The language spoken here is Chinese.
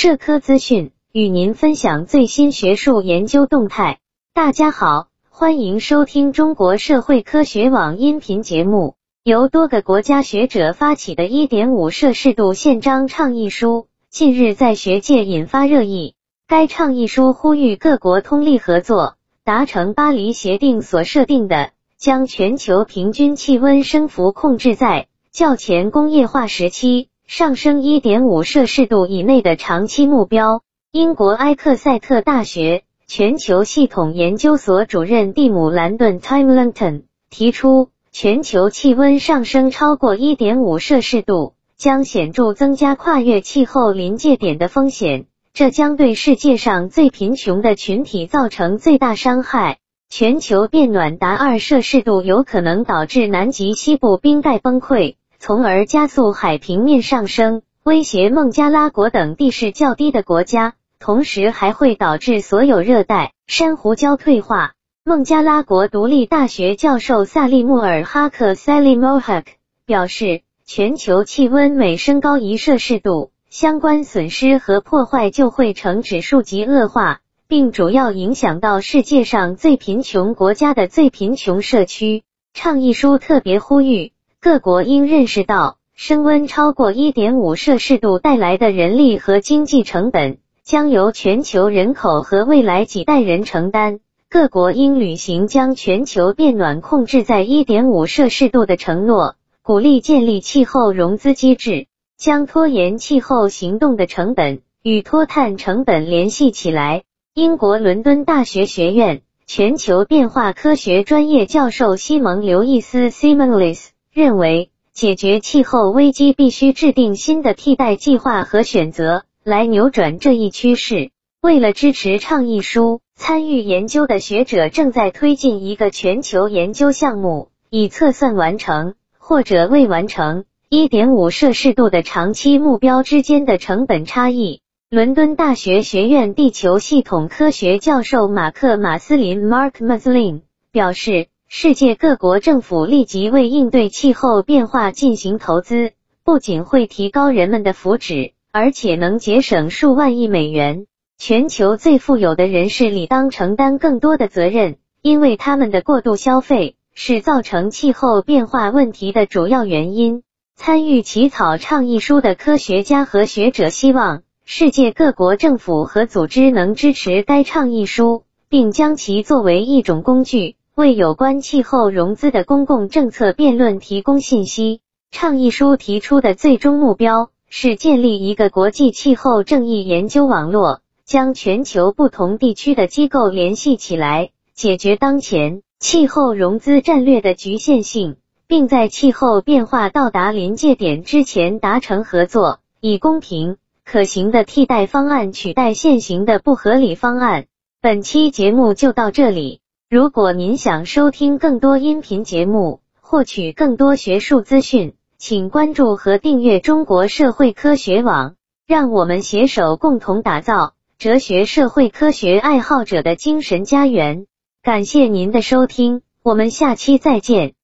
社科资讯，与您分享最新学术研究动态。大家好，欢迎收听中国社会科学网音频节目。由多个国家学者发起的一点五摄氏度宪章倡议书，近日在学界引发热议。该倡议书呼吁各国通力合作，达成巴黎协定所设定的将全球平均气温升幅控制在较前工业化时期上升1.5摄氏度以内的长期目标。英国埃克塞特大学全球系统研究所主任蒂姆·兰顿 （Tim Langton） 提出，全球气温上升超过1.5摄氏度，将显著增加跨越气候临界点的风险。这将对世界上最贫穷的群体造成最大伤害。全球变暖达二摄氏度，有可能导致南极西部冰盖崩溃，从而加速海平面上升，威胁孟加拉国等地势较低的国家，同时还会导致所有热带珊瑚礁退化。孟加拉国独立大学教授萨利穆尔哈克 （Sally Mohak） 表示，全球气温每升高一摄氏度。相关损失和破坏就会呈指数级恶化，并主要影响到世界上最贫穷国家的最贫穷社区。倡议书特别呼吁各国应认识到，升温超过一点五摄氏度带来的人力和经济成本将由全球人口和未来几代人承担。各国应履行将全球变暖控制在一点五摄氏度的承诺，鼓励建立气候融资机制。将拖延气候行动的成本与脱碳成本联系起来。英国伦敦大学学院全球变化科学专业教授西蒙·刘易斯 （Simon l i s 认为，解决气候危机必须制定新的替代计划和选择，来扭转这一趋势。为了支持倡议书，参与研究的学者正在推进一个全球研究项目，以测算完成或者未完成。一点五摄氏度的长期目标之间的成本差异。伦敦大学学院地球系统科学教授马克·马斯林 （Mark Maslin） 表示，世界各国政府立即为应对气候变化进行投资，不仅会提高人们的福祉，而且能节省数万亿美元。全球最富有的人士理当承担更多的责任，因为他们的过度消费是造成气候变化问题的主要原因。参与起草倡议书的科学家和学者希望世界各国政府和组织能支持该倡议书，并将其作为一种工具，为有关气候融资的公共政策辩论提供信息。倡议书提出的最终目标是建立一个国际气候正义研究网络，将全球不同地区的机构联系起来，解决当前气候融资战略的局限性。并在气候变化到达临界点之前达成合作，以公平可行的替代方案取代现行的不合理方案。本期节目就到这里。如果您想收听更多音频节目，获取更多学术资讯，请关注和订阅中国社会科学网。让我们携手共同打造哲学社会科学爱好者的精神家园。感谢您的收听，我们下期再见。